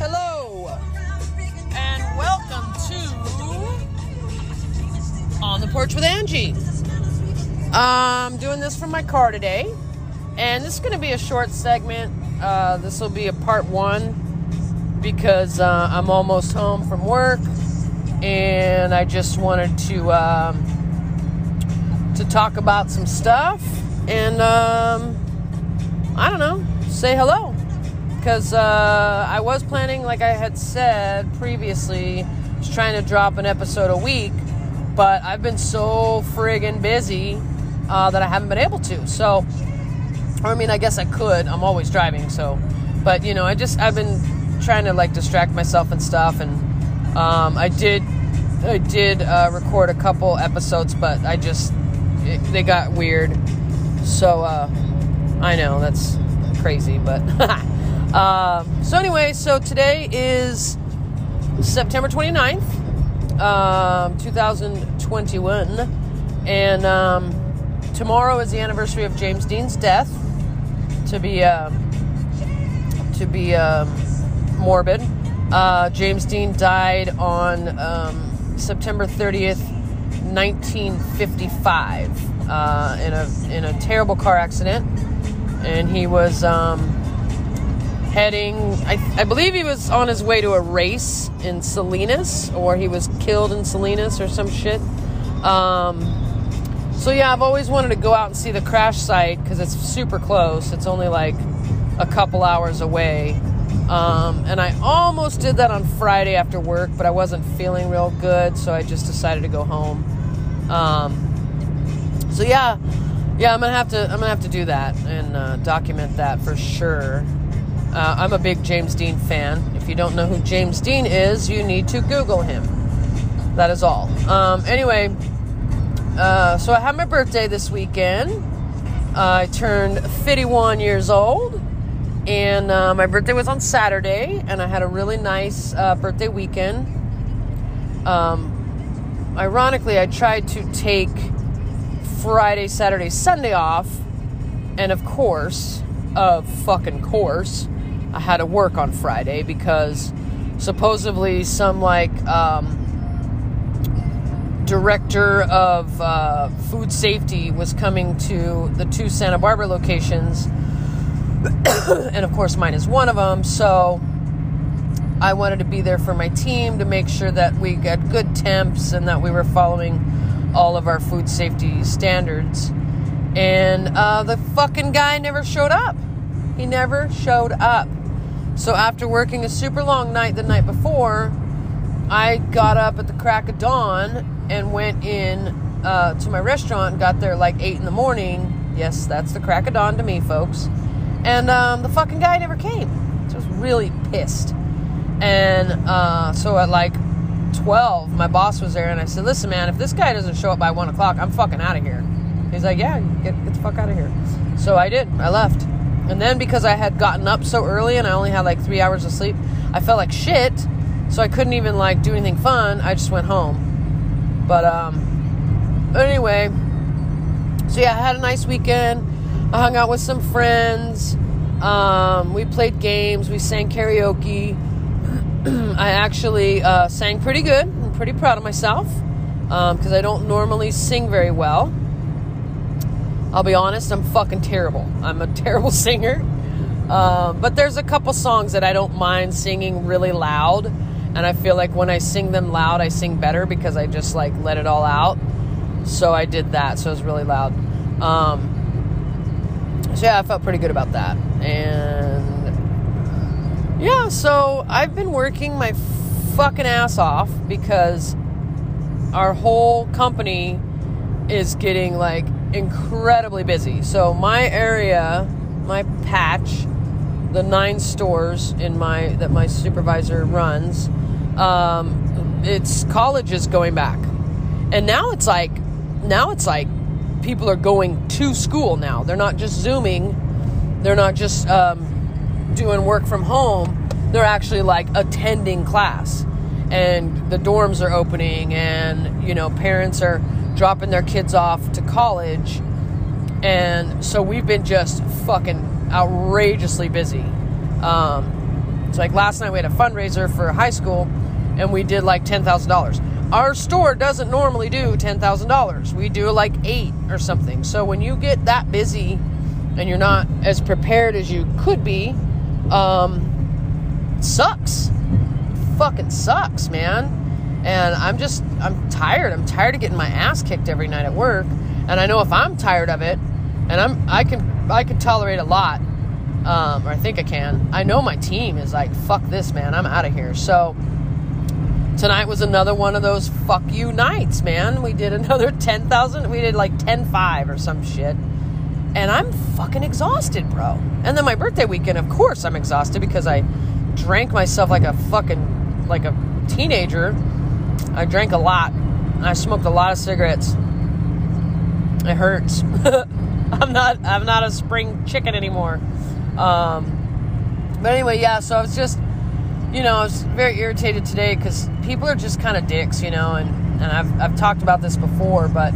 Hello, and welcome to On the Porch with Angie. I'm doing this from my car today, and this is going to be a short segment. Uh, this will be a part one because uh, I'm almost home from work, and I just wanted to um, to talk about some stuff and um, I don't know, say hello because uh, I was planning, like I had said previously, was trying to drop an episode a week, but I've been so friggin' busy uh, that I haven't been able to. So, I mean, I guess I could. I'm always driving, so, but you know, I just I've been trying to like distract myself and stuff, and um, I did I did uh, record a couple episodes, but I just it, they got weird. So uh, I know that's crazy, but. Um, so, anyway, so today is September 29th, um, 2021. And um, tomorrow is the anniversary of James Dean's death. To be, uh, to be um, morbid, uh, James Dean died on um, September 30th, 1955, uh, in a in a terrible car accident, and he was um, heading. I, I, believe he was on his way to a race in Salinas, or he was killed in Salinas or some shit. Um, so yeah, I've always wanted to go out and see the crash site because it's super close. It's only like a couple hours away. Um, and I almost did that on Friday after work, but I wasn't feeling real good, so I just decided to go home. Um, so yeah, yeah, I'm gonna have to I'm gonna have to do that and uh, document that for sure. Uh, I'm a big James Dean fan. If you don't know who James Dean is, you need to Google him. That is all. Um, anyway, uh, so I had my birthday this weekend. I turned 51 years old, and uh, my birthday was on Saturday, and I had a really nice uh, birthday weekend. Um, ironically, I tried to take Friday, Saturday, Sunday off, and of course, of fucking course, I had to work on Friday because supposedly some like um, director of uh, food safety was coming to the two Santa Barbara locations, and of course mine is one of them. So I wanted to be there for my team to make sure that we got good temps and that we were following all of our food safety standards. And uh, the fucking guy never showed up. He never showed up. So after working a super long night the night before, I got up at the crack of dawn and went in uh, to my restaurant. Got there like eight in the morning. Yes, that's the crack of dawn to me, folks. And um, the fucking guy never came. So I was really pissed. And uh, so at like 12, my boss was there, and I said, "Listen, man, if this guy doesn't show up by one o'clock, I'm fucking out of here." He's like, "Yeah, get get the fuck out of here." So I did. I left. And then because I had gotten up so early and I only had like three hours of sleep, I felt like shit. So I couldn't even like do anything fun. I just went home. But um anyway, so yeah, I had a nice weekend. I hung out with some friends. Um, we played games. We sang karaoke. I actually uh, sang pretty good. I'm pretty proud of myself because um, I don't normally sing very well. I'll be honest, I'm fucking terrible. I'm a terrible singer. Um, but there's a couple songs that I don't mind singing really loud. And I feel like when I sing them loud, I sing better because I just like let it all out. So I did that. So it was really loud. Um, so yeah, I felt pretty good about that. And yeah, so I've been working my fucking ass off because our whole company is getting like incredibly busy. So my area, my patch, the nine stores in my that my supervisor runs, um, it's colleges going back, and now it's like now it's like people are going to school now. They're not just zooming, they're not just um, doing work from home. They're actually like attending class, and the dorms are opening, and you know parents are dropping their kids off to college. And so we've been just fucking outrageously busy. Um, So like last night we had a fundraiser for high school and we did like $10,000. Our store doesn't normally do $10,000. We do like 8 or something. So when you get that busy and you're not as prepared as you could be, um sucks. Fucking sucks, man. And I'm just I'm tired. I'm tired of getting my ass kicked every night at work. And I know if I'm tired of it, and I'm I can I can tolerate a lot, um, or I think I can. I know my team is like fuck this, man. I'm out of here. So tonight was another one of those fuck you nights, man. We did another ten thousand. We did like ten five or some shit, and I'm fucking exhausted, bro. And then my birthday weekend, of course, I'm exhausted because I drank myself like a fucking like a teenager. I drank a lot. I smoked a lot of cigarettes. It hurts. I'm not I'm not a spring chicken anymore. Um, but anyway, yeah. So I was just, you know, I was very irritated today because people are just kind of dicks, you know, and and I've I've talked about this before, but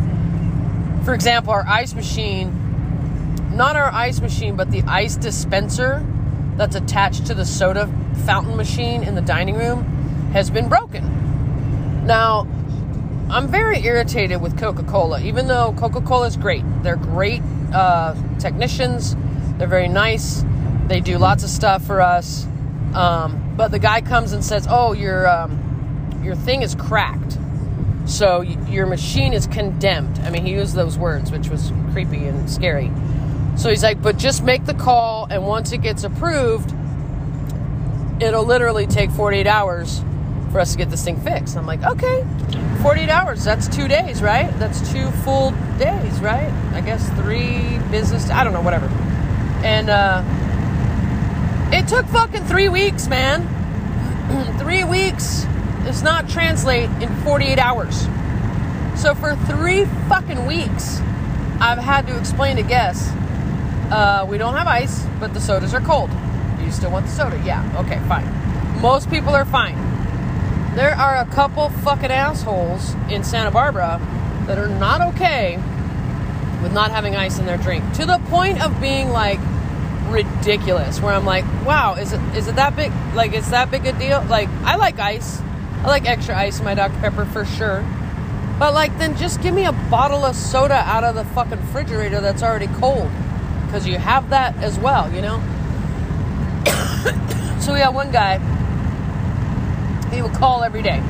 for example, our ice machine, not our ice machine, but the ice dispenser that's attached to the soda fountain machine in the dining room has been broken. Now, I'm very irritated with Coca Cola, even though Coca Cola is great. They're great uh, technicians, they're very nice, they do lots of stuff for us. Um, but the guy comes and says, "Oh, your um, your thing is cracked, so your machine is condemned." I mean, he used those words, which was creepy and scary. So he's like, "But just make the call, and once it gets approved, it'll literally take 48 hours for us to get this thing fixed." I'm like, "Okay, 48 hours. That's two days, right? That's two full days, right? I guess three business. I don't know, whatever." And uh, it took fucking three weeks, man. three weeks does not translate in 48 hours. So for three fucking weeks, I've had to explain to guests, uh, we don't have ice, but the sodas are cold. Do you still want the soda? Yeah. Okay, fine. Most people are fine. There are a couple fucking assholes in Santa Barbara that are not okay with not having ice in their drink to the point of being like ridiculous where I'm like, wow, is it is it that big like is that big a deal? Like I like ice. I like extra ice in my Dr. Pepper for sure. But like then just give me a bottle of soda out of the fucking refrigerator that's already cold. Cause you have that as well, you know? so we have one guy, he would call every day.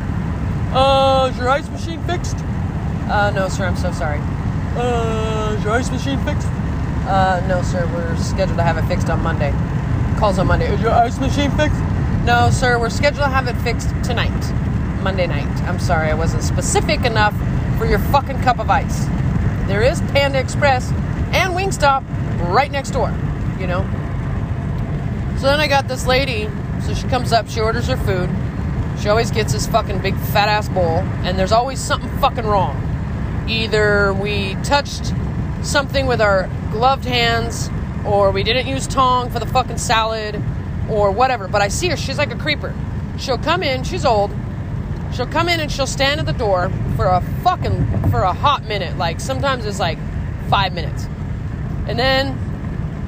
Uh, is your ice machine fixed? Uh, no, sir, I'm so sorry. Uh, is your ice machine fixed? Uh, no, sir. We're scheduled to have it fixed on Monday. Calls on Monday. Is your ice machine fixed? No, sir. We're scheduled to have it fixed tonight, Monday night. I'm sorry, I wasn't specific enough for your fucking cup of ice. There is Panda Express and Wingstop right next door. You know. So then I got this lady. So she comes up. She orders her food. She always gets this fucking big fat ass bowl, and there's always something fucking wrong. Either we touched something with our gloved hands, or we didn't use tong for the fucking salad, or whatever. But I see her, she's like a creeper. She'll come in, she's old. She'll come in and she'll stand at the door for a fucking for a hot minute. Like sometimes it's like five minutes. And then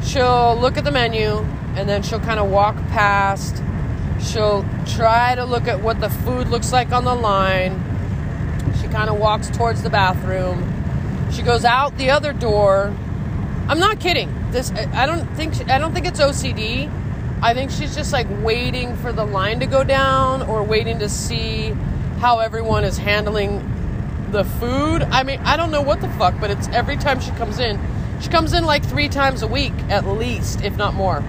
she'll look at the menu and then she'll kind of walk past. She'll try to look at what the food looks like on the line. She kind of walks towards the bathroom. She goes out the other door. I'm not kidding. This I don't think I don't think it's OCD. I think she's just like waiting for the line to go down or waiting to see how everyone is handling the food. I mean, I don't know what the fuck, but it's every time she comes in. She comes in like 3 times a week at least, if not more.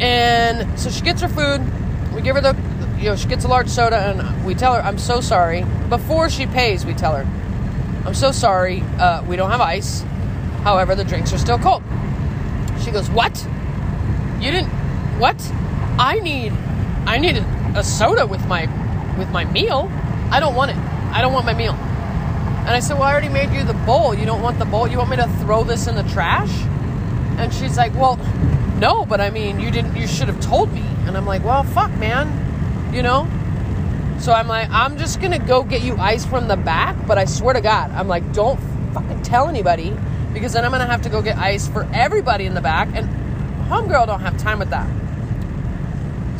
And so she gets her food. We give her the you know, she gets a large soda and we tell her, "I'm so sorry." Before she pays, we tell her, I'm so sorry, uh, we don't have ice. However, the drinks are still cold. She goes, What? You didn't what? I need I need a, soda with my with my meal. I don't want it. I don't want my meal. And I said, Well, I already made you the bowl. You don't want the bowl? You want me to throw this in the trash? And she's like, Well, no, but I mean you didn't you should have told me. And I'm like, Well, fuck man. You know? So I'm like, I'm just gonna go get you ice from the back, but I swear to God, I'm like, don't fucking tell anybody because then I'm gonna have to go get ice for everybody in the back, and homegirl don't have time with that.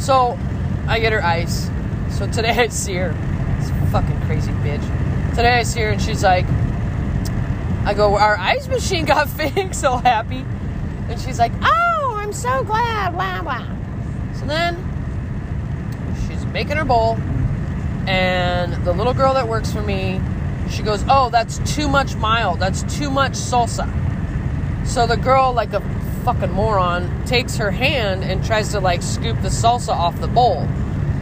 So I get her ice. So today I see her. This fucking crazy bitch. Today I see her and she's like, I go, our ice machine got fixed. So happy. And she's like, I'm so glad. Blah, blah. So then she's making her bowl. And the little girl that works for me, she goes, oh, that's too much mild. That's too much salsa. So the girl, like a fucking moron, takes her hand and tries to like scoop the salsa off the bowl.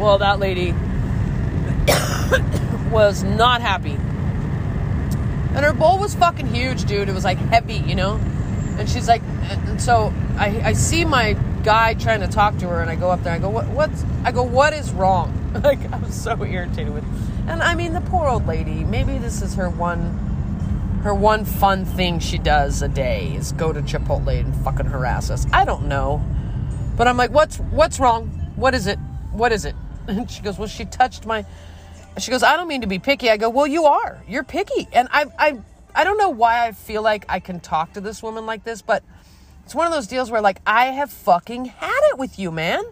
Well, that lady was not happy. And her bowl was fucking huge, dude. It was like heavy, you know? And she's like, and so I, I see my guy trying to talk to her, and I go up there. I go, what, what's? I go, what is wrong? Like I'm so irritated with. And I mean, the poor old lady. Maybe this is her one, her one fun thing she does a day is go to Chipotle and fucking harass us. I don't know, but I'm like, what's what's wrong? What is it? What is it? And she goes, well, she touched my. She goes, I don't mean to be picky. I go, well, you are. You're picky, and I I I don't know why I feel like I can talk to this woman like this, but it's one of those deals where like I have fucking had it with you, man.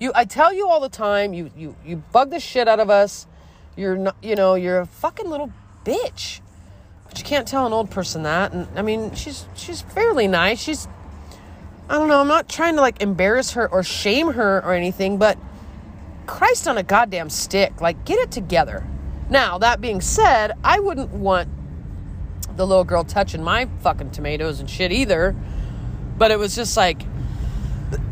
You, I tell you all the time, you, you, you bug the shit out of us. You're not, you know, you're a fucking little bitch. But you can't tell an old person that. And I mean, she's, she's fairly nice. She's, I don't know, I'm not trying to like embarrass her or shame her or anything, but Christ on a goddamn stick. Like, get it together. Now, that being said, I wouldn't want the little girl touching my fucking tomatoes and shit either. But it was just like,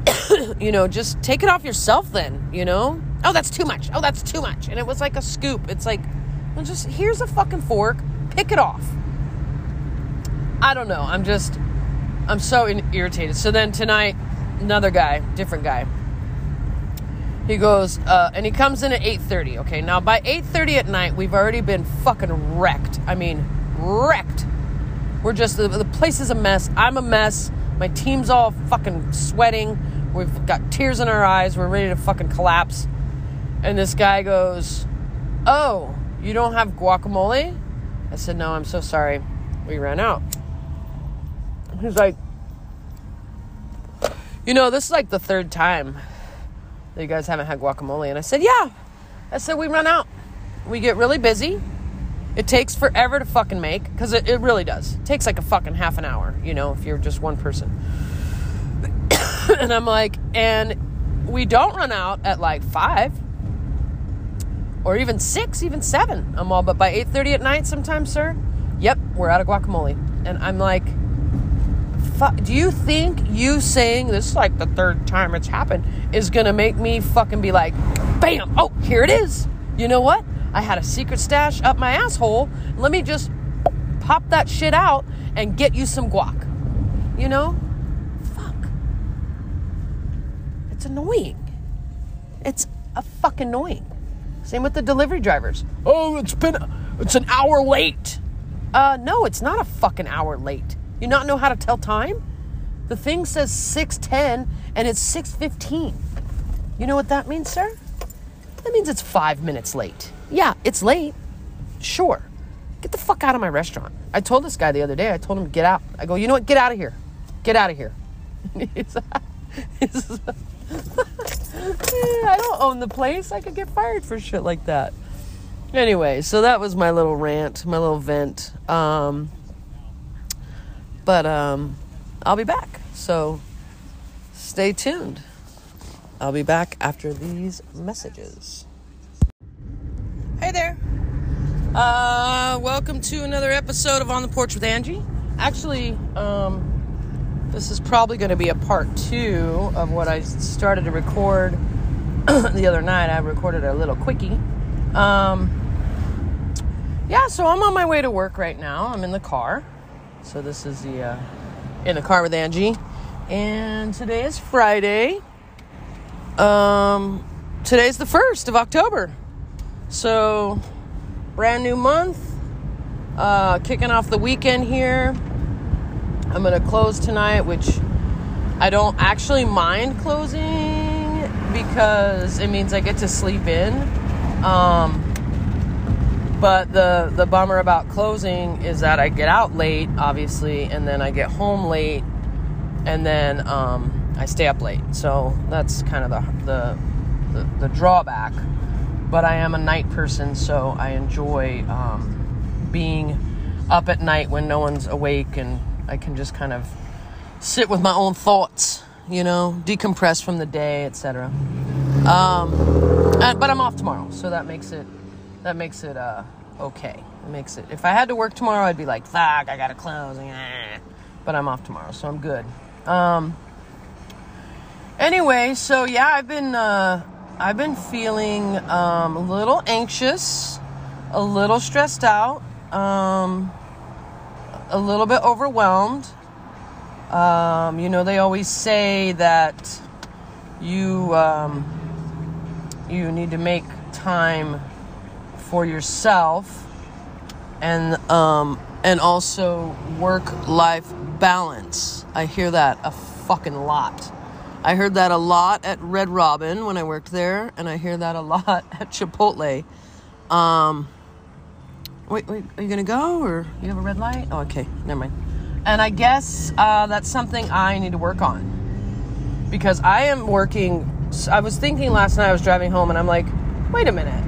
you know, just take it off yourself then, you know? Oh, that's too much. Oh, that's too much. And it was like a scoop. It's like, well, just here's a fucking fork, pick it off. I don't know. I'm just, I'm so in- irritated. So then tonight, another guy, different guy. He goes, uh, and he comes in at 8:30. Okay, now by 8:30 at night, we've already been fucking wrecked. I mean, wrecked. We're just the, the place is a mess. I'm a mess. My team's all fucking sweating. We've got tears in our eyes. We're ready to fucking collapse. And this guy goes, Oh, you don't have guacamole? I said, No, I'm so sorry. We ran out. He's like, You know, this is like the third time that you guys haven't had guacamole. And I said, Yeah. I said, We run out. We get really busy. It takes forever to fucking make because it, it really does. It takes like a fucking half an hour, you know, if you're just one person. and I'm like, and we don't run out at like five or even six, even seven. I'm all, but by 8:30 at night, sometimes, sir. Yep, we're out of guacamole, and I'm like, do you think you saying this is like the third time it's happened is gonna make me fucking be like, bam? Oh, here it is. You know what? I had a secret stash up my asshole. Let me just pop that shit out and get you some guac. You know? Fuck. It's annoying. It's a fucking annoying. Same with the delivery drivers. Oh, it's been it's an hour late. Uh no, it's not a fucking hour late. You not know how to tell time? The thing says 6:10 and it's 6:15. You know what that means, sir? That means it's 5 minutes late. Yeah, it's late. Sure. Get the fuck out of my restaurant. I told this guy the other day, I told him, get out. I go, you know what? Get out of here. Get out of here. he's, he's, I don't own the place. I could get fired for shit like that. Anyway, so that was my little rant, my little vent. Um, but um, I'll be back. So stay tuned. I'll be back after these messages. Hey there. Uh, welcome to another episode of On the Porch with Angie. Actually, um, this is probably going to be a part two of what I started to record the other night. I recorded a little quickie. Um, yeah, so I'm on my way to work right now. I'm in the car. So this is the uh, in the car with Angie, and today is Friday. Um, today's the first of October. So, brand new month, uh, kicking off the weekend here. I'm gonna close tonight, which I don't actually mind closing because it means I get to sleep in. Um, but the the bummer about closing is that I get out late, obviously, and then I get home late, and then um, I stay up late. So that's kind of the the the, the drawback. But I am a night person, so I enjoy um, being up at night when no one's awake and I can just kind of sit with my own thoughts, you know, decompress from the day, etc. Um, but I'm off tomorrow, so that makes it that makes it uh, okay. It makes it. If I had to work tomorrow, I'd be like, "Fuck, I gotta close." But I'm off tomorrow, so I'm good. Um, anyway, so yeah, I've been uh, I've been feeling um, a little anxious, a little stressed out, um, a little bit overwhelmed. Um, you know, they always say that you um, you need to make time for yourself and um, and also work life balance. I hear that a fucking lot. I heard that a lot at Red Robin when I worked there, and I hear that a lot at Chipotle. Um, wait, wait, are you gonna go or you have a red light? Oh, okay, never mind. And I guess uh, that's something I need to work on because I am working. I was thinking last night I was driving home and I'm like, wait a minute,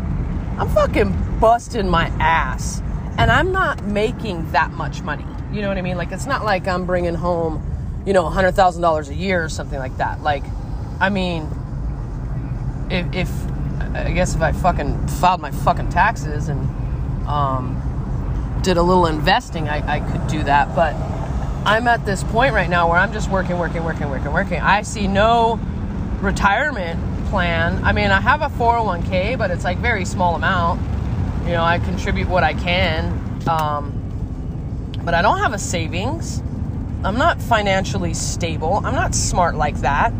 I'm fucking busting my ass and I'm not making that much money. You know what I mean? Like, it's not like I'm bringing home, you know, $100,000 a year or something like that. Like, I mean, if, if I guess if I fucking filed my fucking taxes and um, did a little investing, I, I could do that. But I'm at this point right now where I'm just working, working, working, working, working. I see no retirement plan. I mean, I have a 401k, but it's like very small amount. You know, I contribute what I can, um, but I don't have a savings. I'm not financially stable. I'm not smart like that.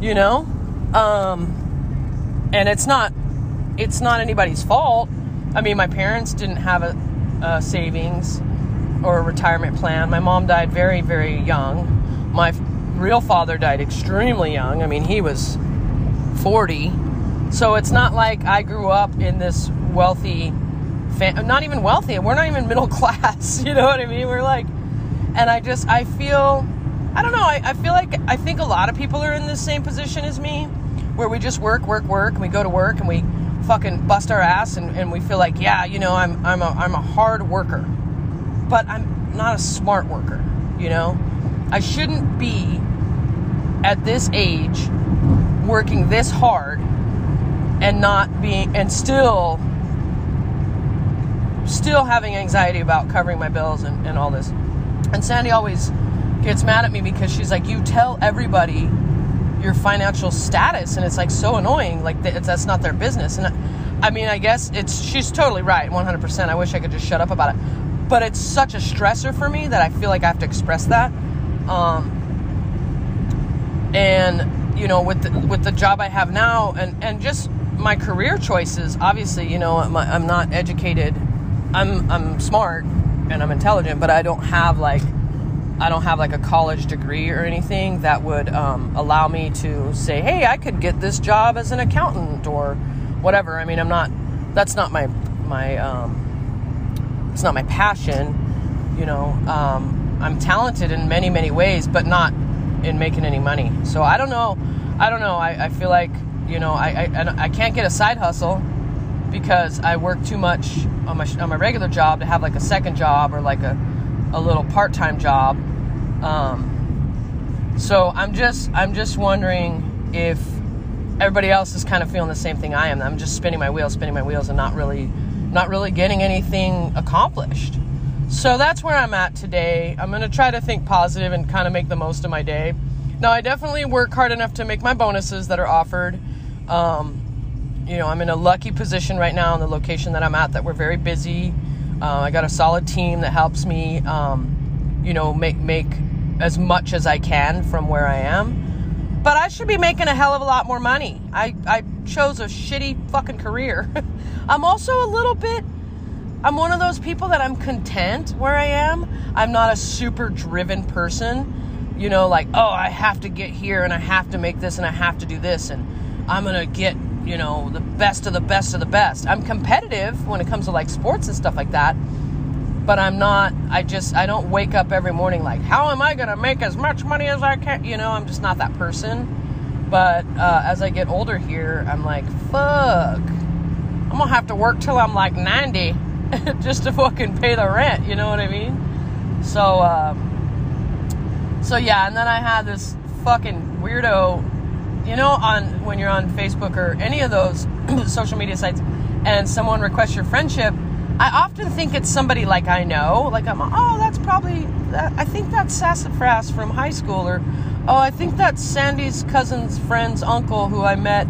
You know, um, and it's not it's not anybody's fault. I mean, my parents didn't have a, a savings or a retirement plan. My mom died very, very young. My real father died extremely young. I mean, he was 40. So it's not like I grew up in this wealthy, fam- not even wealthy. We're not even middle class. You know what I mean? We're like, and I just, I feel, I don't know, I, I feel like, I think a lot of people are in the same position as me, where we just work, work, work, and we go to work and we fucking bust our ass and, and we feel like, yeah, you know, I'm, I'm, a, I'm a hard worker but I'm not a smart worker, you know? I shouldn't be at this age working this hard and not being and still still having anxiety about covering my bills and, and all this. And Sandy always gets mad at me because she's like, you tell everybody your financial status and it's like so annoying like that's not their business and I, I mean i guess it's she's totally right 100% i wish i could just shut up about it but it's such a stressor for me that I feel like I have to express that. Um, and you know, with the, with the job I have now, and and just my career choices. Obviously, you know, I'm, I'm not educated. I'm I'm smart and I'm intelligent, but I don't have like I don't have like a college degree or anything that would um, allow me to say, hey, I could get this job as an accountant or whatever. I mean, I'm not. That's not my my um, it's not my passion. You know, um, I'm talented in many, many ways, but not in making any money. So I don't know. I don't know. I, I feel like, you know, I, I, I can't get a side hustle because I work too much on my, on my regular job to have like a second job or like a, a little part-time job. Um, so I'm just, I'm just wondering if everybody else is kind of feeling the same thing I am. I'm just spinning my wheels, spinning my wheels and not really not really getting anything accomplished. So that's where I'm at today. I'm to try to think positive and kind of make the most of my day. Now, I definitely work hard enough to make my bonuses that are offered. Um, you know, I'm in a lucky position right now in the location that I'm at that we're very busy. Uh, I got a solid team that helps me, um, you know, make make as much as I can from where I am. But I should be making a hell of a lot more money. I, I chose a shitty fucking career. I'm also a little bit I'm one of those people that I'm content where I am. I'm not a super driven person. You know, like, oh, I have to get here and I have to make this and I have to do this and I'm going to get, you know, the best of the best of the best. I'm competitive when it comes to like sports and stuff like that. But I'm not I just I don't wake up every morning like, how am I going to make as much money as I can? You know, I'm just not that person. But uh, as I get older here, I'm like, fuck. I'm gonna have to work till I'm like 90 just to fucking pay the rent. You know what I mean? So, um, so yeah. And then I had this fucking weirdo. You know, on when you're on Facebook or any of those social media sites, and someone requests your friendship, I often think it's somebody like I know. Like I'm, oh, that's probably. That, I think that's Sassafras from high school, or oh, I think that's Sandy's cousin's friend's uncle who I met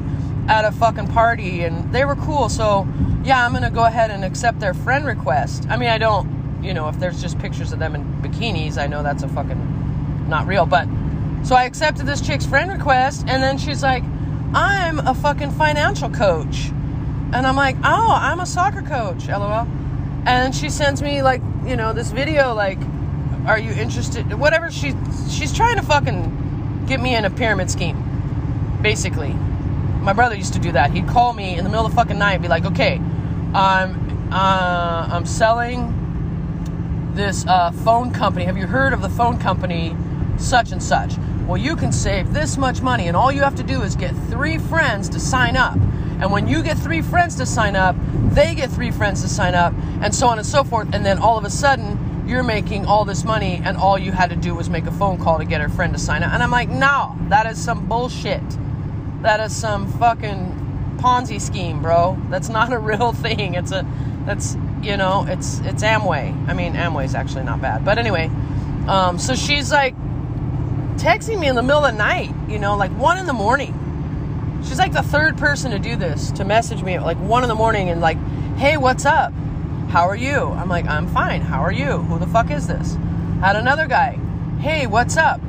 at a fucking party, and they were cool. So yeah, I'm gonna go ahead and accept their friend request. I mean, I don't, you know, if there's just pictures of them in bikinis, I know that's a fucking not real. But so I accepted this chick's friend request, and then she's like, I'm a fucking financial coach. And I'm like, oh, I'm a soccer coach, lol. And she sends me like, you know, this video like, are you interested? Whatever she she's trying to fucking get me in a pyramid scheme, basically. My brother used to do that. He'd call me in the middle of the fucking night and be like, okay, I'm uh, I'm selling this uh, phone company. Have you heard of the phone company such and such? Well, you can save this much money, and all you have to do is get three friends to sign up and when you get three friends to sign up, they get three friends to sign up, and so on and so forth. And then all of a sudden, you're making all this money, and all you had to do was make a phone call to get a friend to sign up. And I'm like, no, that is some bullshit. That is some fucking Ponzi scheme, bro. That's not a real thing. It's a, that's you know, it's it's Amway. I mean, Amway's actually not bad, but anyway. Um, so she's like texting me in the middle of the night, you know, like one in the morning She's like the third person to do this, to message me at like one in the morning and like, hey, what's up? How are you? I'm like, I'm fine. How are you? Who the fuck is this? Had another guy, hey, what's up?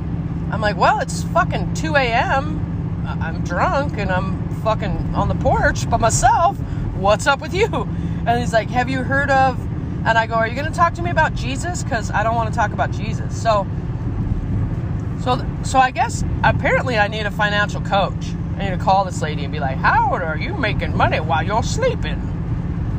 I'm like, well, it's fucking 2 a.m. I'm drunk and I'm fucking on the porch by myself. What's up with you? And he's like, have you heard of? And I go, are you going to talk to me about Jesus? Because I don't want to talk about Jesus. So, so, so I guess apparently I need a financial coach. I need to call this lady and be like, "How are you making money while you're sleeping?"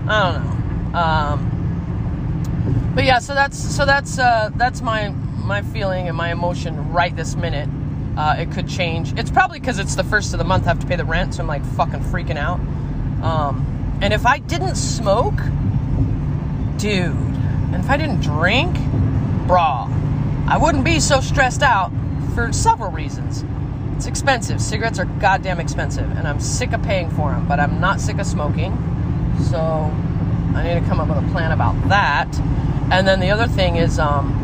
I don't know. Um, but yeah, so that's so that's uh, that's my my feeling and my emotion right this minute. Uh, it could change. It's probably because it's the first of the month. I have to pay the rent, so I'm like fucking freaking out. Um, and if I didn't smoke, dude, and if I didn't drink, brah, I wouldn't be so stressed out for several reasons. It's expensive. Cigarettes are goddamn expensive, and I'm sick of paying for them, but I'm not sick of smoking. So I need to come up with a plan about that. And then the other thing is, um,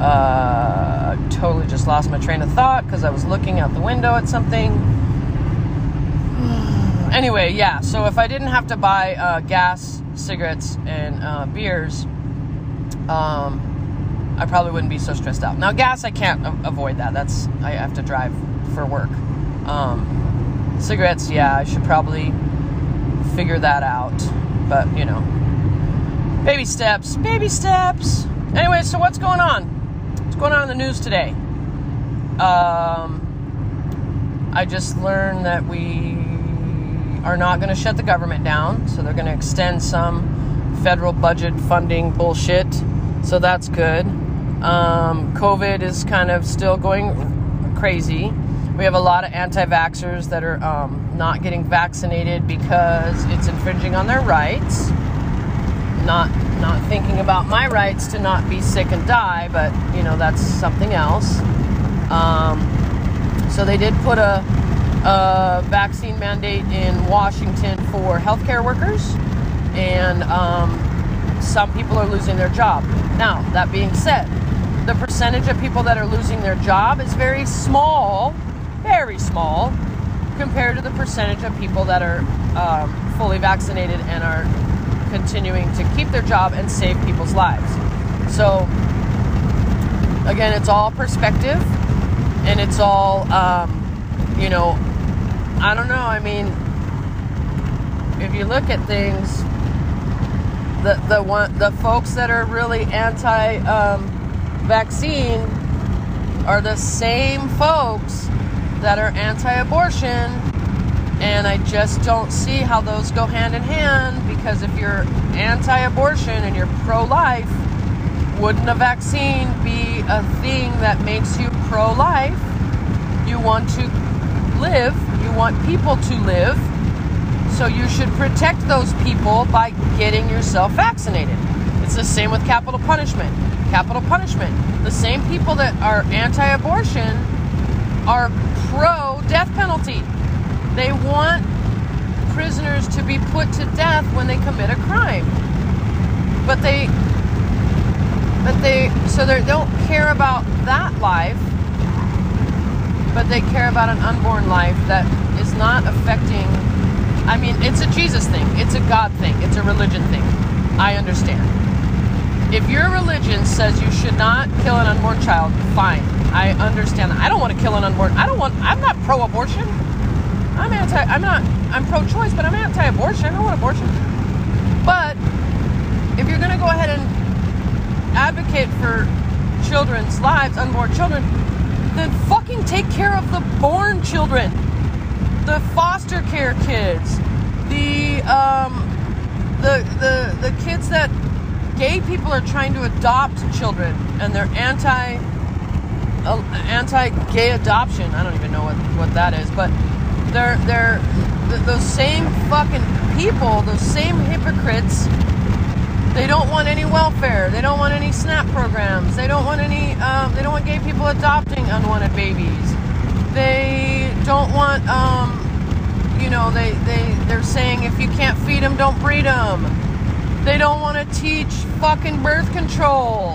uh, totally just lost my train of thought because I was looking out the window at something. anyway, yeah. So if I didn't have to buy uh, gas, cigarettes, and uh, beers, um, I probably wouldn't be so stressed out. Now, gas, I can't a- avoid that. That's I have to drive for work. Um, cigarettes, yeah, I should probably figure that out. But you know, baby steps, baby steps. Anyway, so what's going on? What's going on in the news today? Um, I just learned that we are not going to shut the government down, so they're going to extend some federal budget funding bullshit. So that's good. Um, COVID is kind of still going crazy. We have a lot of anti vaxxers that are um, not getting vaccinated because it's infringing on their rights. Not, not thinking about my rights to not be sick and die, but you know, that's something else. Um, so they did put a, a, vaccine mandate in Washington for healthcare workers, and um, some people are losing their job. Now, that being said, the percentage of people that are losing their job is very small, very small, compared to the percentage of people that are um, fully vaccinated and are continuing to keep their job and save people's lives. So, again, it's all perspective and it's all, um, you know, I don't know. I mean, if you look at things, the the one the folks that are really anti um, vaccine are the same folks that are anti abortion. And I just don't see how those go hand in hand because if you're anti abortion and you're pro life, wouldn't a vaccine be a thing that makes you pro life? You want to live, you want people to live. So you should protect those people by getting yourself vaccinated. It's the same with capital punishment. Capital punishment. The same people that are anti abortion are pro death penalty. They want prisoners to be put to death when they commit a crime. But they but they so they don't care about that life but they care about an unborn life that is not affecting I mean it's a Jesus thing it's a God thing it's a religion thing I understand if your religion says you should not kill an unborn child fine. I understand that. I don't want to kill an unborn I don't want I'm not pro abortion I'm anti I'm not I'm pro choice but I'm anti abortion I don't want abortion. But if you're going to go ahead and advocate for children's lives, unborn children, then fucking take care of the born children, the foster care kids, the um, the the the kids that gay people are trying to adopt children, and they're anti uh, anti gay adoption. I don't even know what what that is, but they're they're th- those same fucking people, those same hypocrites they don't want any welfare. They don't want any SNAP programs. They don't want any. Um, they don't want gay people adopting unwanted babies. They don't want. Um, you know, they they they're saying if you can't feed them, don't breed them. They don't want to teach fucking birth control.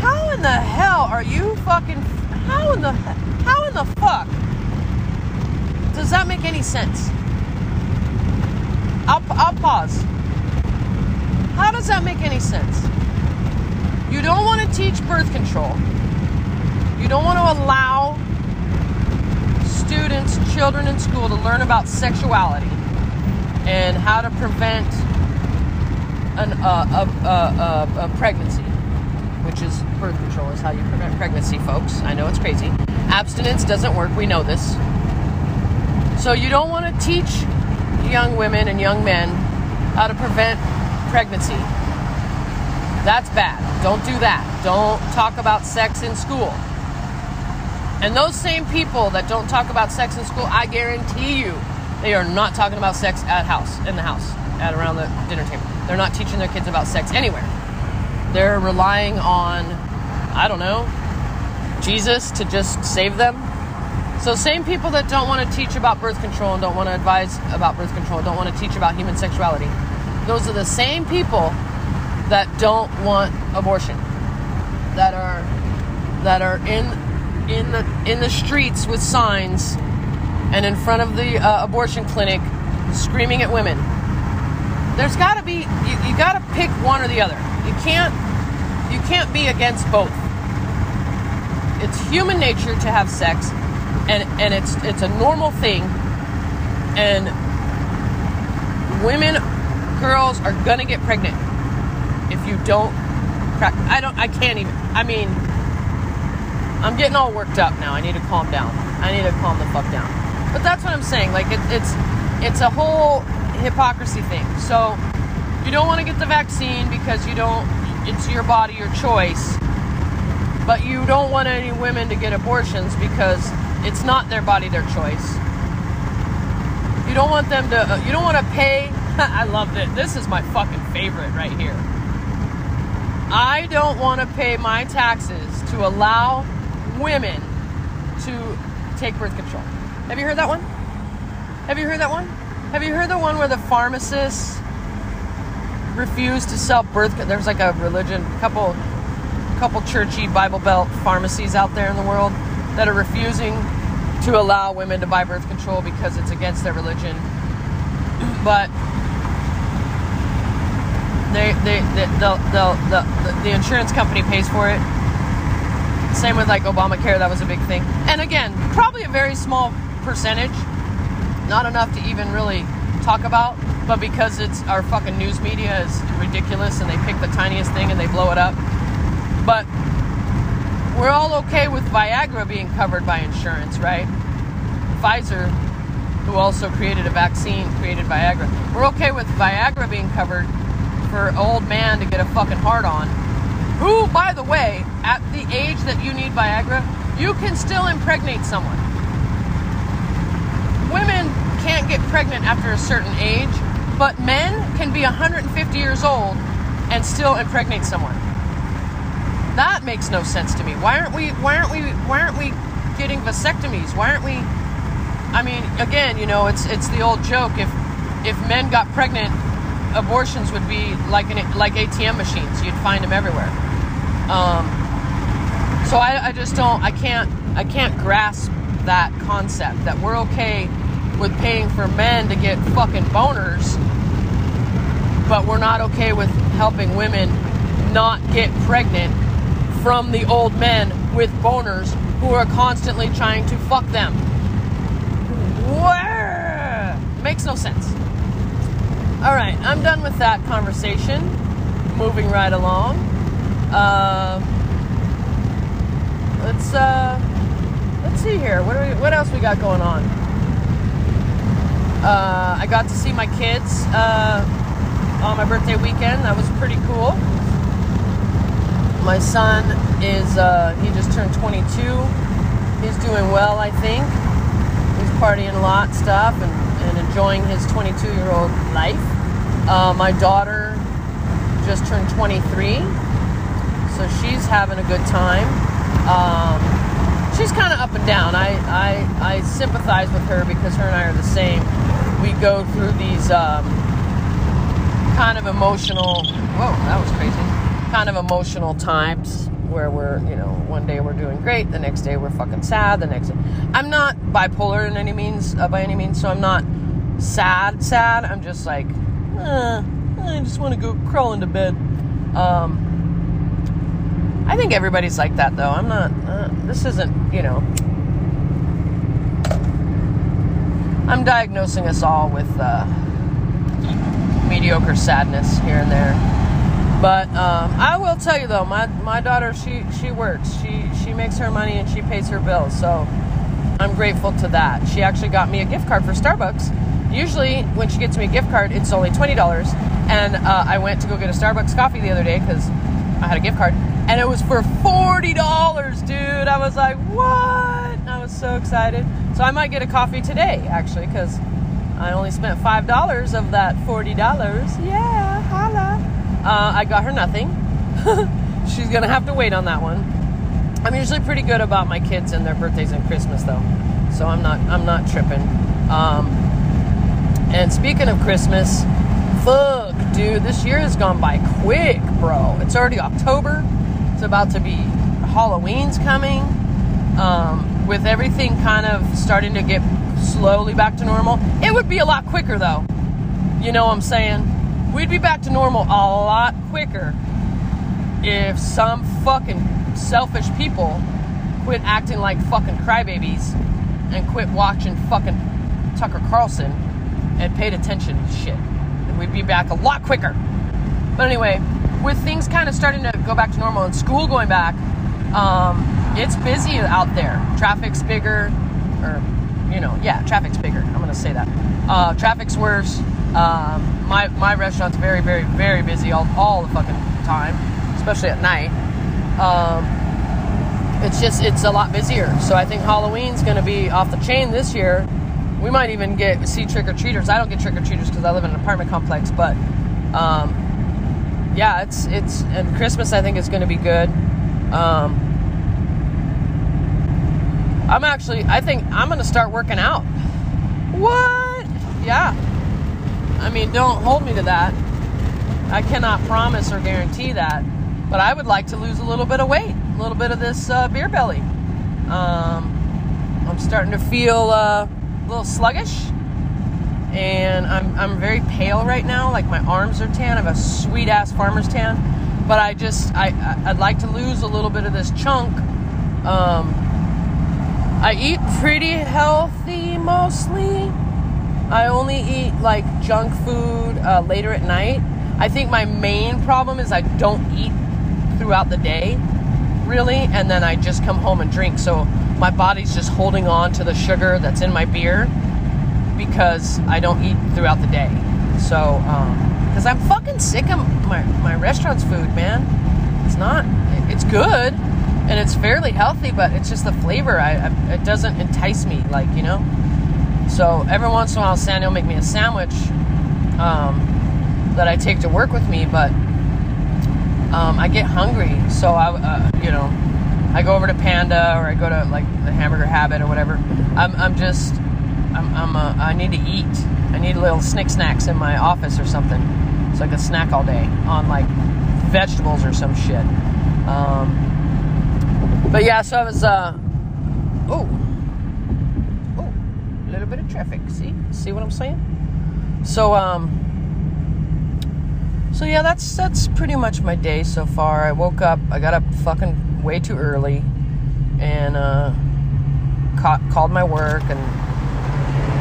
How in the hell are you fucking? How in the how in the fuck does that make any sense? I'll I'll pause. How does that make any sense? You don't want to teach birth control. You don't want to allow students, children in school to learn about sexuality and how to prevent an, uh, a, a, a, pregnancy, which is birth control, is how you prevent pregnancy, folks. I know it's crazy. Abstinence doesn't work, we know this. So you don't want to teach young women and young men how to prevent pregnancy. That's bad. Don't do that. Don't talk about sex in school. And those same people that don't talk about sex in school, I guarantee you, they are not talking about sex at house, in the house, at around the dinner table. They're not teaching their kids about sex anywhere. They're relying on, I don't know, Jesus to just save them. So, same people that don't want to teach about birth control and don't want to advise about birth control, don't want to teach about human sexuality, those are the same people that don't want abortion, that are that are in in the in the streets with signs and in front of the uh, abortion clinic screaming at women. There's got to be you, you got to pick one or the other. You can't you can't be against both. It's human nature to have sex, and and it's it's a normal thing, and women girls are gonna get pregnant if you don't I don't I can't even I mean I'm getting all worked up now. I need to calm down. I need to calm the fuck down. But that's what I'm saying. Like it, it's it's a whole hypocrisy thing. So you don't want to get the vaccine because you don't it's your body, your choice. But you don't want any women to get abortions because it's not their body, their choice. You don't want them to you don't want to pay I love it. This is my fucking favorite right here. I don't want to pay my taxes to allow women to take birth control. Have you heard that one? Have you heard that one? Have you heard the one where the pharmacists refused to sell birth? Control there's like a religion, couple, couple churchy Bible Belt pharmacies out there in the world that are refusing to allow women to buy birth control because it's against their religion. But they, they, they the, the, the, the insurance company pays for it. Same with like Obamacare, that was a big thing. And again, probably a very small percentage, not enough to even really talk about. But because it's our fucking news media is ridiculous and they pick the tiniest thing and they blow it up. But we're all okay with Viagra being covered by insurance, right? Pfizer, who also created a vaccine, created Viagra. We're okay with Viagra being covered for old man to get a fucking hard on. Who, by the way, at the age that you need Viagra, you can still impregnate someone. Can't get pregnant after a certain age, but men can be 150 years old and still impregnate someone. That makes no sense to me. Why aren't we? Why aren't we? Why aren't we getting vasectomies? Why aren't we? I mean, again, you know, it's it's the old joke. If if men got pregnant, abortions would be like an like ATM machines. You'd find them everywhere. Um, so I, I just don't. I can't. I can't grasp that concept that we're okay with paying for men to get fucking boners, but we're not okay with helping women not get pregnant from the old men with boners who are constantly trying to fuck them. Makes no sense. All right, I'm done with that conversation. Moving right along. Uh, let's uh, let's see here. What we, what else we got going on? Uh, I got to see my kids uh, on my birthday weekend. That was pretty cool. My son is, uh, he just turned 22. He's doing well, I think. He's partying a lot, stuff, and, and enjoying his 22 year old life. Uh, my daughter just turned 23, so she's having a good time. Um, she's kind of up and down. I, I, I sympathize with her because her and I are the same. We go through these um, kind of emotional, whoa, that was crazy kind of emotional times where we're, you know, one day we're doing great, the next day we're fucking sad, the next day. I'm not bipolar in any means, uh, by any means, so I'm not sad, sad. I'm just like, eh, I just want to go crawl into bed. Um, I think everybody's like that though. I'm not, uh, this isn't, you know, I'm diagnosing us all with uh, mediocre sadness here and there. But um, I will tell you though, my, my daughter she she works. She she makes her money and she pays her bills. So I'm grateful to that. She actually got me a gift card for Starbucks. Usually when she gets me a gift card, it's only twenty dollars. And uh, I went to go get a Starbucks coffee the other day because I had a gift card, and it was for forty dollars, dude. I was like, what? I was so excited. So I might get a coffee today actually because I only spent five dollars of that forty dollars. Yeah, holla. Uh, I got her nothing. She's gonna have to wait on that one. I'm usually pretty good about my kids and their birthdays and Christmas though, so I'm not I'm not tripping. Um, and speaking of Christmas, fuck, dude, this year has gone by quick, bro. It's already October. It's about to be Halloween's coming. Um, with everything kind of starting to get slowly back to normal, it would be a lot quicker though. You know what I'm saying? we'd be back to normal a lot quicker if some fucking selfish people quit acting like fucking crybabies and quit watching fucking Tucker Carlson and paid attention to shit. And we'd be back a lot quicker. But anyway, with things kind of starting to go back to normal and school going back, um, it's busy out there. Traffic's bigger, or, you know, yeah, traffic's bigger. I'm to say that. Uh, traffic's worse. Um, my my restaurant's very very very busy all, all the fucking time, especially at night. Um, it's just it's a lot busier. So I think Halloween's to be off the chain this year. We might even get see trick or treaters. I don't get trick or treaters because I live in an apartment complex, but um, yeah, it's it's and Christmas I think is going to be good. Um, I'm actually I think I'm going to start working out. What? Yeah. I mean, don't hold me to that. I cannot promise or guarantee that. But I would like to lose a little bit of weight, a little bit of this uh, beer belly. Um, I'm starting to feel uh, a little sluggish. And I'm, I'm very pale right now. Like my arms are tan. I have a sweet ass farmer's tan. But I just, I, I'd like to lose a little bit of this chunk. Um, I eat pretty healthy mostly. I only eat like junk food uh, later at night. I think my main problem is I don't eat throughout the day, really, and then I just come home and drink. So my body's just holding on to the sugar that's in my beer because I don't eat throughout the day. So, because um, I'm fucking sick of my, my restaurant's food, man. It's not, it's good and it's fairly healthy, but it's just the flavor. I, I it doesn't entice me, like, you know? So every once in a while, Sandy will make me a sandwich um, that I take to work with me, but um, I get hungry. So I, uh, you know, I go over to Panda or I go to like the Hamburger Habit or whatever. I'm, I'm just, I'm, I'm a, I need to eat. I need little snick snacks in my office or something. So I can snack all day on like vegetables or some shit. Um, but yeah, so I was, uh, oh, oh, a little bit of traffic. See, see what I'm saying? So, um, so yeah, that's that's pretty much my day so far. I woke up, I got up fucking way too early, and uh, ca- called my work, and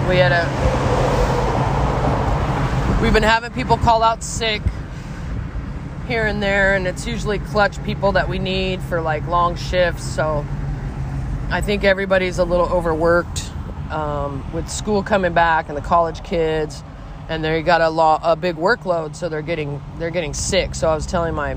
we had a. We've been having people call out sick here and there, and it's usually clutch people that we need for like long shifts. So I think everybody's a little overworked um, with school coming back and the college kids, and they got a law a big workload, so they're getting they're getting sick. So I was telling my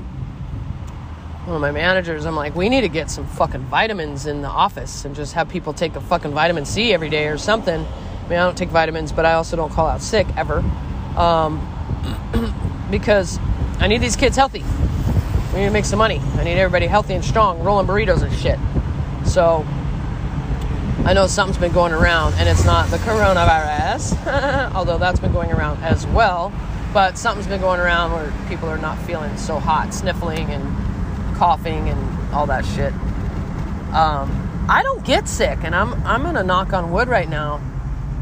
one of my managers, I'm like, we need to get some fucking vitamins in the office and just have people take a fucking vitamin C every day or something. I mean, I don't take vitamins, but I also don't call out sick ever. Um, because I need these kids healthy. We need to make some money. I need everybody healthy and strong, rolling burritos and shit. So I know something's been going around, and it's not the coronavirus, although that's been going around as well. But something's been going around where people are not feeling so hot, sniffling and coughing and all that shit. Um, I don't get sick, and I'm I'm gonna knock on wood right now.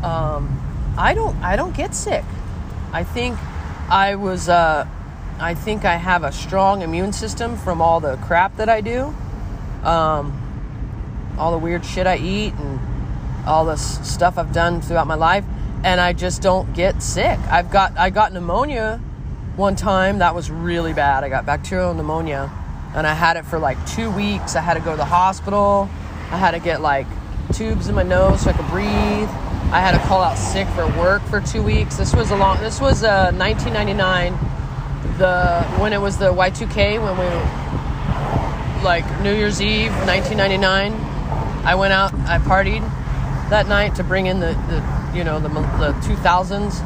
Um, I don't I don't get sick. I think I was. Uh, I think I have a strong immune system from all the crap that I do, um, all the weird shit I eat, and all the stuff I've done throughout my life, and I just don't get sick. I've got I got pneumonia one time that was really bad. I got bacterial pneumonia, and I had it for like two weeks. I had to go to the hospital. I had to get like tubes in my nose so I could breathe. I had to call out sick for work for two weeks. This was a long. This was uh, 1999 the when it was the Y2K when we like New Year's Eve 1999 I went out I partied that night to bring in the, the you know the, the 2000s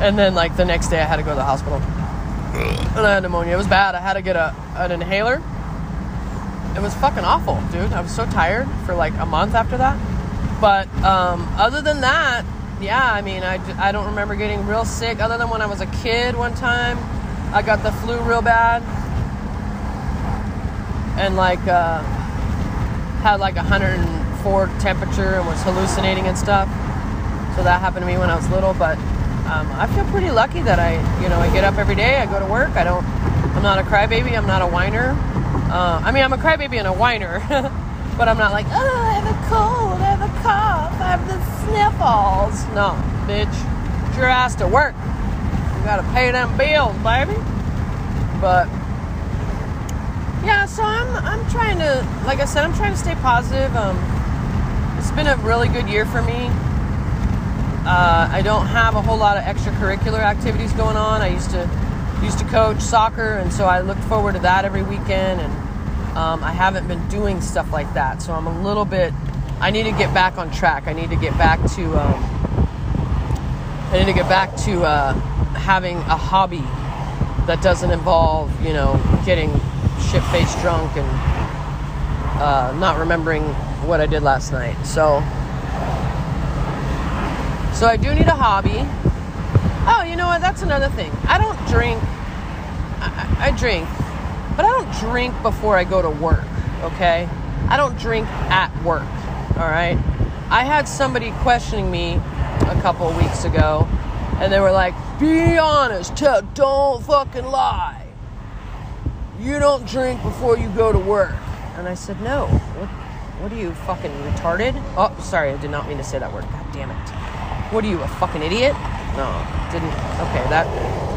and then like the next day I had to go to the hospital. And I had pneumonia. It was bad. I had to get a an inhaler. It was fucking awful dude. I was so tired for like a month after that but um, other than that yeah I mean I, I don't remember getting real sick other than when I was a kid one time I got the flu real bad and like uh, had like 104 temperature and was hallucinating and stuff. So that happened to me when I was little, but um, I feel pretty lucky that I, you know, I get up every day, I go to work. I don't, I'm not a crybaby, I'm not a whiner. Uh, I mean, I'm a crybaby and a whiner, but I'm not like, oh, I have a cold, cough, I have the sniffles. No, bitch, get your ass to work You gotta pay them bills, baby. But yeah, so I'm I'm trying to, like I said, I'm trying to stay positive. Um, it's been a really good year for me. Uh, I don't have a whole lot of extracurricular activities going on. I used to used to coach soccer, and so I looked forward to that every weekend. And um, I haven't been doing stuff like that, so I'm a little bit. I need to get back on track. I need to get back to. Um, I need to get back to. Uh, having a hobby that doesn't involve, you know, getting shit faced drunk and uh, not remembering what I did last night. So, so I do need a hobby. Oh, you know what? That's another thing. I don't drink. I, I drink, but I don't drink before I go to work. Okay, I don't drink at work. All right. I had somebody questioning me a couple weeks ago, and they were like, be honest. Tell, don't fucking lie. You don't drink before you go to work. And I said, no. What, what are you, fucking retarded? Oh, sorry, I did not mean to say that word. God damn it. What are you, a fucking idiot? No, didn't. Okay, that.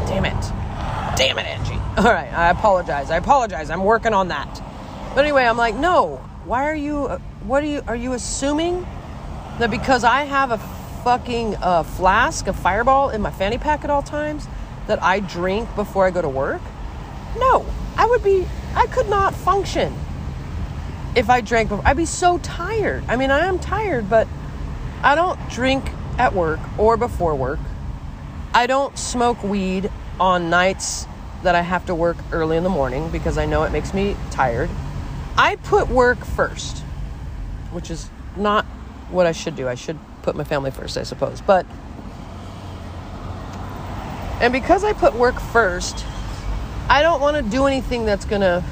Damn it. Damn it, Angie. All right, I apologize. I apologize. I'm working on that. But anyway, I'm like, no. Why are you. Uh, What are you. Are you assuming that because I have a fucking uh, flask of fireball in my fanny pack at all times that I drink before I go to work? No, I would be, I could not function if I drank before. I'd be so tired. I mean, I am tired, but I don't drink at work or before work. I don't smoke weed on nights that I have to work early in the morning because I know it makes me tired. I put work first, which is not what I should do. I should put my family first, I suppose. But, and because I put work first, I don't want to do anything that's going to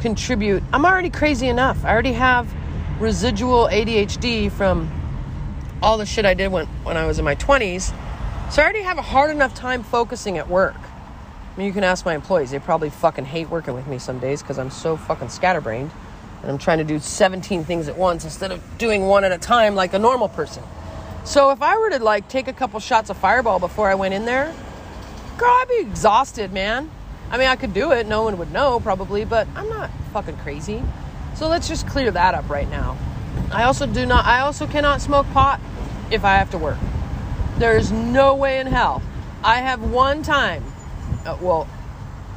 contribute. I'm already crazy enough. I already have residual ADHD from all the shit I did when, when I was in my 20s. So I already have a hard enough time focusing at work. I mean, you can ask my employees. They probably fucking hate working with me some days because I'm so fucking scatterbrained and I'm trying to do 17 things at once instead of doing one at a time like a normal person. So if I were to like take a couple shots of fireball before I went in there, girl, I'd be exhausted, man. I mean, I could do it. No one would know probably, but I'm not fucking crazy. So let's just clear that up right now. I also do not I also cannot smoke pot if I have to work. There's no way in hell. I have one time uh, well,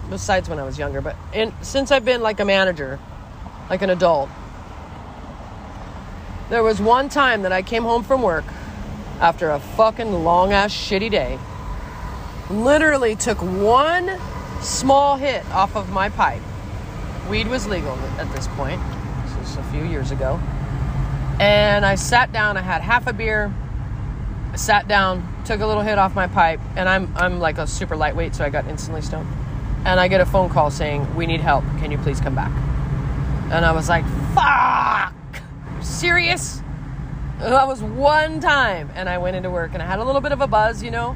besides when I was younger, but in, since I've been like a manager, like an adult, there was one time that I came home from work after a fucking long ass shitty day. Literally took one small hit off of my pipe. Weed was legal at this point. This was a few years ago. And I sat down, I had half a beer, I sat down, took a little hit off my pipe, and I'm I'm like a super lightweight, so I got instantly stoned. And I get a phone call saying, "We need help. Can you please come back?" And I was like, "Fuck! Serious?" That was one time, and I went into work, and I had a little bit of a buzz, you know,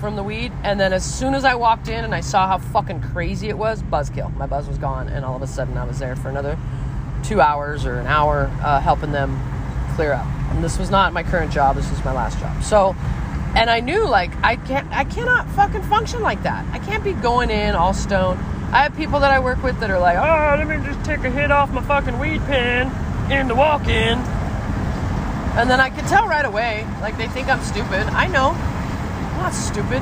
from the weed. And then as soon as I walked in and I saw how fucking crazy it was, buzzkill. My buzz was gone, and all of a sudden I was there for another two hours or an hour uh, helping them clear up. And this was not my current job. This was my last job. So and I knew like I can't I cannot fucking function like that. I can't be going in all stone. I have people that I work with that are like, oh, let me just take a hit off my fucking weed pen in the walk-in. And then I can tell right away, like they think I'm stupid. I know. I'm not stupid.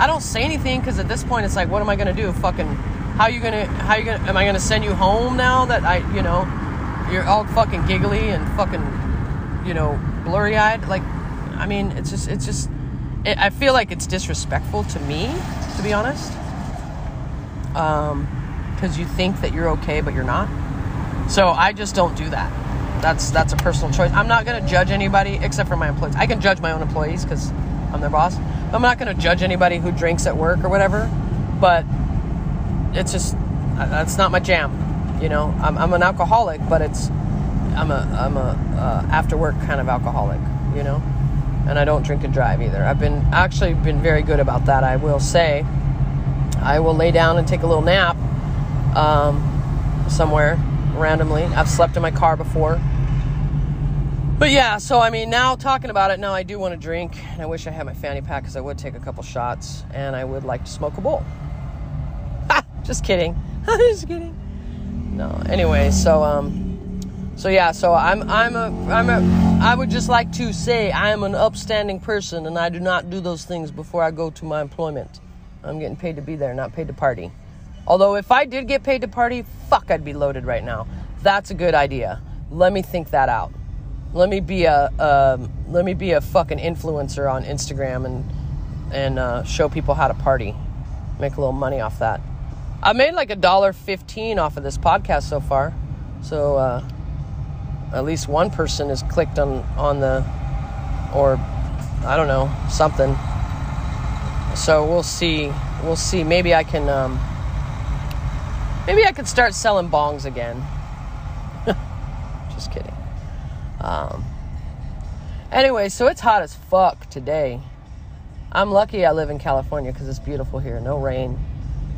I don't say anything because at this point it's like, what am I gonna do? Fucking, how you gonna, how you gonna, am I gonna send you home now that I, you know, you're all fucking giggly and fucking, you know, blurry eyed? Like, I mean, it's just, it's just, it, I feel like it's disrespectful to me, to be honest. Um, because you think that you're okay, but you're not. So I just don't do that. That's that's a personal choice. I'm not gonna judge anybody except for my employees. I can judge my own employees because I'm their boss. I'm not gonna judge anybody who drinks at work or whatever. But it's just that's not my jam. You know, I'm, I'm an alcoholic, but it's I'm a I'm a uh, after work kind of alcoholic. You know and I don't drink and drive either. I've been actually been very good about that. I will say, I will lay down and take a little nap um, somewhere randomly. I've slept in my car before. But yeah, so I mean, now talking about it, now I do want to drink, and I wish I had my fanny pack because I would take a couple shots, and I would like to smoke a bowl. Just kidding. just kidding. No. Anyway, so um, so yeah, so I'm I'm a I'm a I would just like to say I am an upstanding person and I do not do those things before I go to my employment. I'm getting paid to be there, not paid to party. Although if I did get paid to party, fuck, I'd be loaded right now. That's a good idea. Let me think that out. Let me be a um, let me be a fucking influencer on Instagram and and uh, show people how to party, make a little money off that. I made like a dollar fifteen off of this podcast so far, so. Uh, at least one person has clicked on on the or I don't know something. So we'll see. We'll see. Maybe I can. Um, maybe I could start selling bongs again. Just kidding. Um, anyway, so it's hot as fuck today. I'm lucky I live in California because it's beautiful here. No rain.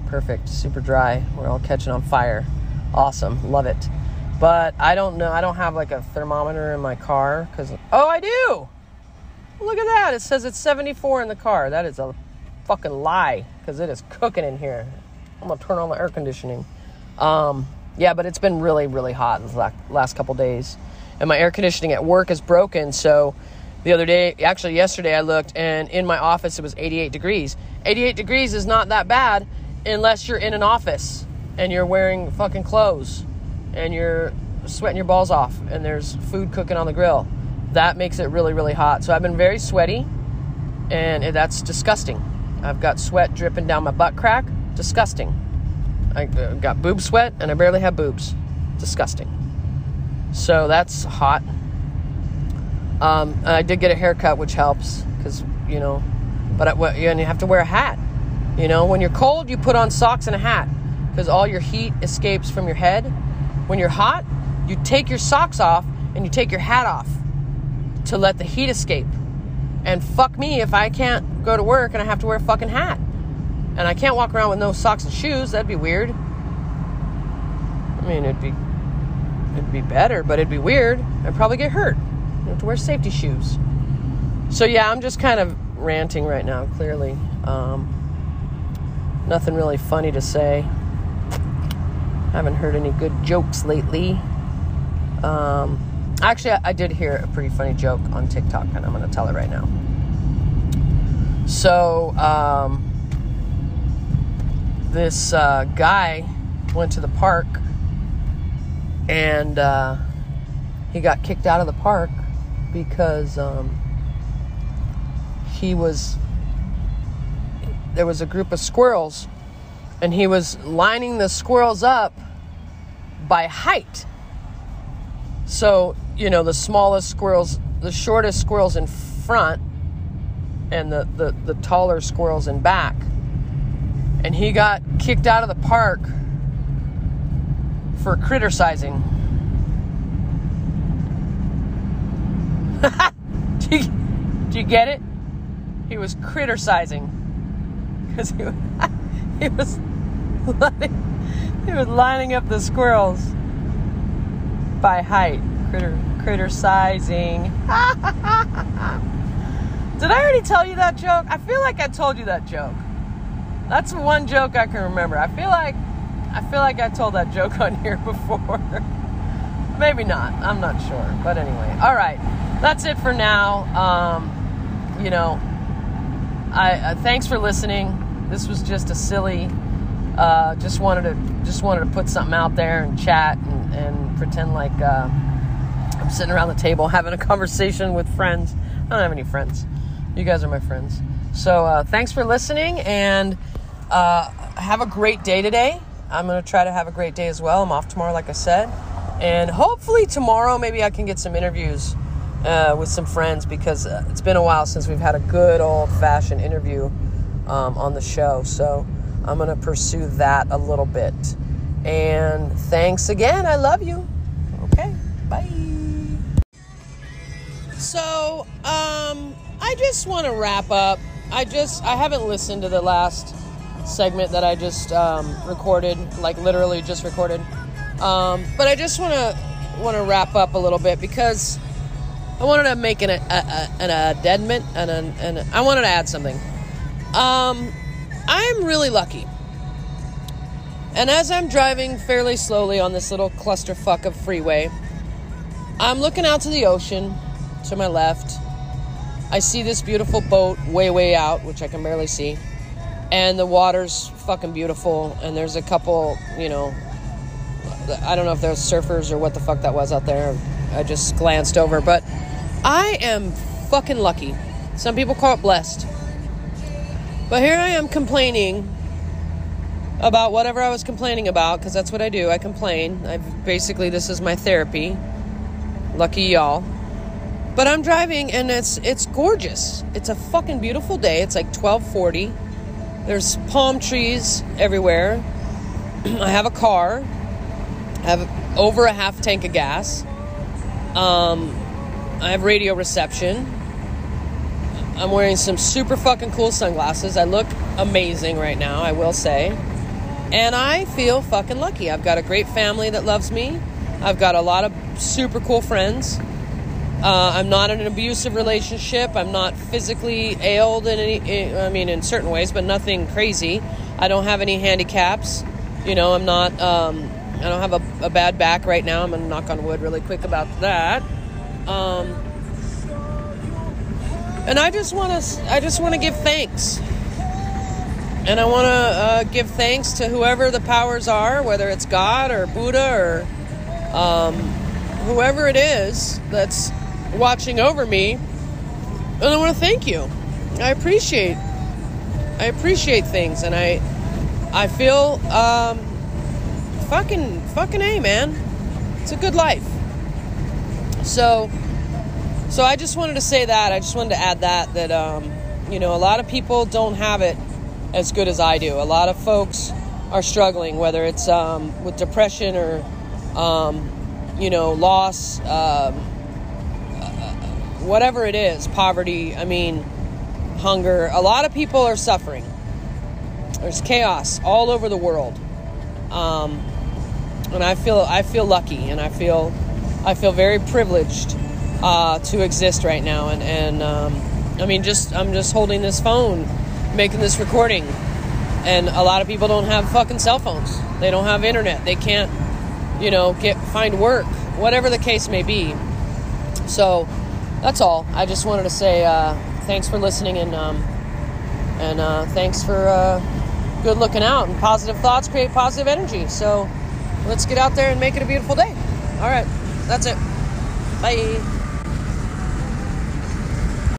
Perfect. Super dry. We're all catching on fire. Awesome. Love it. But I don't know. I don't have like a thermometer in my car because. Oh, I do! Look at that. It says it's 74 in the car. That is a fucking lie because it is cooking in here. I'm to turn on the air conditioning. Um, yeah, but it's been really, really hot in the last couple days. And my air conditioning at work is broken. So the other day, actually yesterday, I looked and in my office it was 88 degrees. 88 degrees is not that bad unless you're in an office and you're wearing fucking clothes and you're sweating your balls off and there's food cooking on the grill. that makes it really, really hot. So I've been very sweaty, and that's disgusting. I've got sweat dripping down my butt crack. Disgusting. I uh, got boob sweat, and I barely have boobs. Disgusting. So that's hot. Um, I did get a haircut, which helps because you know, but I, and you have to wear a hat. You know, when you're cold, you put on socks and a hat because all your heat escapes from your head. When you're hot, you take your socks off and you take your hat off to let the heat escape. And fuck me if I can't go to work and I have to wear a fucking hat. And I can't walk around with no socks and shoes. That'd be weird. I mean, it'd be it'd be better, but it'd be weird. I'd probably get hurt. You have to wear safety shoes. So yeah, I'm just kind of ranting right now. Clearly, um, nothing really funny to say. I Haven't heard any good jokes lately. Um, actually, I did hear a pretty funny joke on TikTok, and I'm going to tell it right now. So, um, this uh, guy went to the park and uh, he got kicked out of the park because um, he was there was a group of squirrels and he was lining the squirrels up by height so you know the smallest squirrels the shortest squirrels in front and the, the, the taller squirrels in back and he got kicked out of the park for criticizing. do, you, do you get it? He was criticizing because he, he was he was lining up the squirrels by height, critter criticizing. Did I already tell you that joke? I feel like I told you that joke. That's one joke I can remember. I feel like I feel like I told that joke on here before. Maybe not. I'm not sure. But anyway, all right. That's it for now. Um, you know, I uh, thanks for listening. This was just a silly. Uh, just wanted to just wanted to put something out there and chat and, and pretend like uh, I'm sitting around the table having a conversation with friends. I don't have any friends. You guys are my friends. So uh, thanks for listening and uh, have a great day today. I'm to try to have a great day as well. I'm off tomorrow, like I said. And hopefully, tomorrow, maybe I can get some interviews uh, with some friends because uh, it's been a while since we've had a good old fashioned interview um, on the show. So I'm going to pursue that a little bit. And thanks again. I love you. Okay. Bye. So, um, I just want to wrap up. I just, I haven't listened to the last segment that I just um, recorded, like literally just recorded. Um, but I just want to want to wrap up a little bit because I wanted to make an a, a, an addendum and an, an, I wanted to add something. Um, I'm really lucky. And as I'm driving fairly slowly on this little clusterfuck of freeway, I'm looking out to the ocean to my left. I see this beautiful boat way, way out, which I can barely see. And the water's fucking beautiful. And there's a couple you know i don't know if there's surfers or what the fuck that was out there. I just glanced over. But i am fucking lucky. Some people call it blessed but here i am complaining about whatever i was complaining about because that's what i do i complain i basically this is my therapy lucky y'all but i'm driving and it's it's gorgeous it's a fucking beautiful day it's like 1240 there's palm trees everywhere. I have a car. I have over a half tank of gas. Um, I have radio reception. I'm wearing some super fucking cool sunglasses. I look amazing right now, I will say. And I feel fucking lucky. I've got a great family that loves me. I've got a lot of super cool friends. Uh, I'm not in an abusive relationship. I'm not physically ailed in any, I mean, in certain ways, but nothing crazy. I don't have any handicaps. You know, I'm not, um, I don't have a, a, bad back right now. I'm going to knock on wood really quick about that. Um, and I just want to, I just want to give thanks. And I want to uh, give thanks to whoever the powers are, whether it's God or Buddha or um, whoever it is that's watching over me. And I want to thank you. I appreciate I appreciate things and I I feel um fucking fucking A, man. It's a good life. So so I just wanted to say that. I just wanted to add that that um you know, a lot of people don't have it as good as I do. A lot of folks are struggling, whether it's um, with depression or, um, you know, loss, um, whatever it is, poverty, I mean, hunger. A lot of people are suffering. There's chaos all over the world. Um, and I feel I feel lucky and I feel I feel very privileged uh, to exist right now. And and um, I mean just I'm just holding this phone making this recording. And a lot of people don't have fucking cell phones. They don't have internet. They can't you know get find work whatever the case may be. So that's all. I just wanted to say uh, thanks for listening and um, and uh, thanks for uh, good looking out and positive thoughts create positive energy. So let's get out there and make it a beautiful day. All right. That's it. Bye